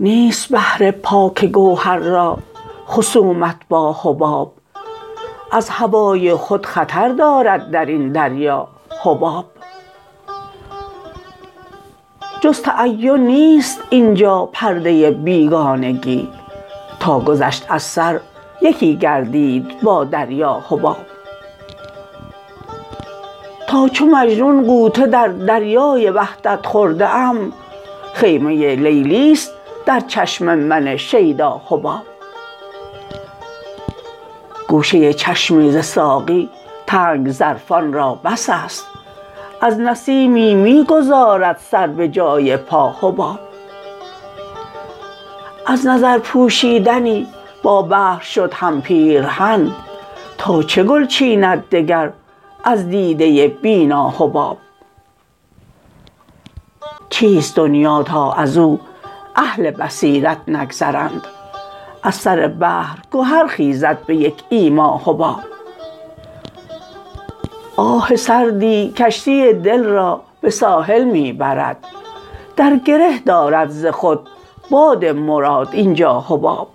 نیست بحر پاک گوهر را خصومت با حباب. از هوای خود خطر دارد درین دریا حباب. جز تعین نیست اینجا پرده بیگانگی. تا گذشت از سر یکی گردید با دریا حباب. تا چو مجنون غوطه در دریای وحدت خورده ام خیمه لیلی ست در چشم من شیدا حباب. گوشه چشمی ز ساقی تنگ ظرفان را بس است از نسیمی می گذارد سر به جای پا حباب. از نظر پوشیدنی با بحر شد هم پیرهن تا چه گل چیند دگر از دیده بینا حباب چیست دنیا تا ازو اهل بصیرت نگذرند از سر بحر گهر خیزد به یک ایما حباب آه سردی کشتی دل را به ساحل می برد در گره دارد ز خود باد مراد اینجا حباب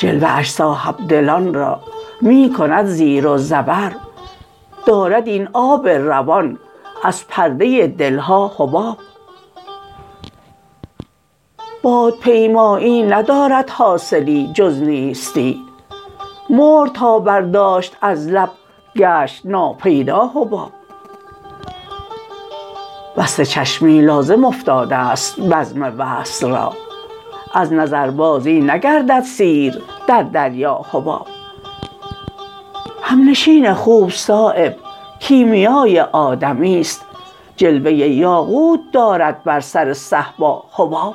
جلوه اش صاحبدلان را می کند زیر و زبر. دارد این آب روان از پرده دلها حباب. بادپیمایی ندارد حاصلی جز نیستی. مهر تا برداشت از لب گشت ناپیدا حباب. وصل چشمی لازم افتاده است بزم وصل را. از نظربازی نگردد سیر در دریا حباب. همنشین خوب صایب کیمیای آدمی ست جلوه یاقوت دارد بر سر صهبا حباب.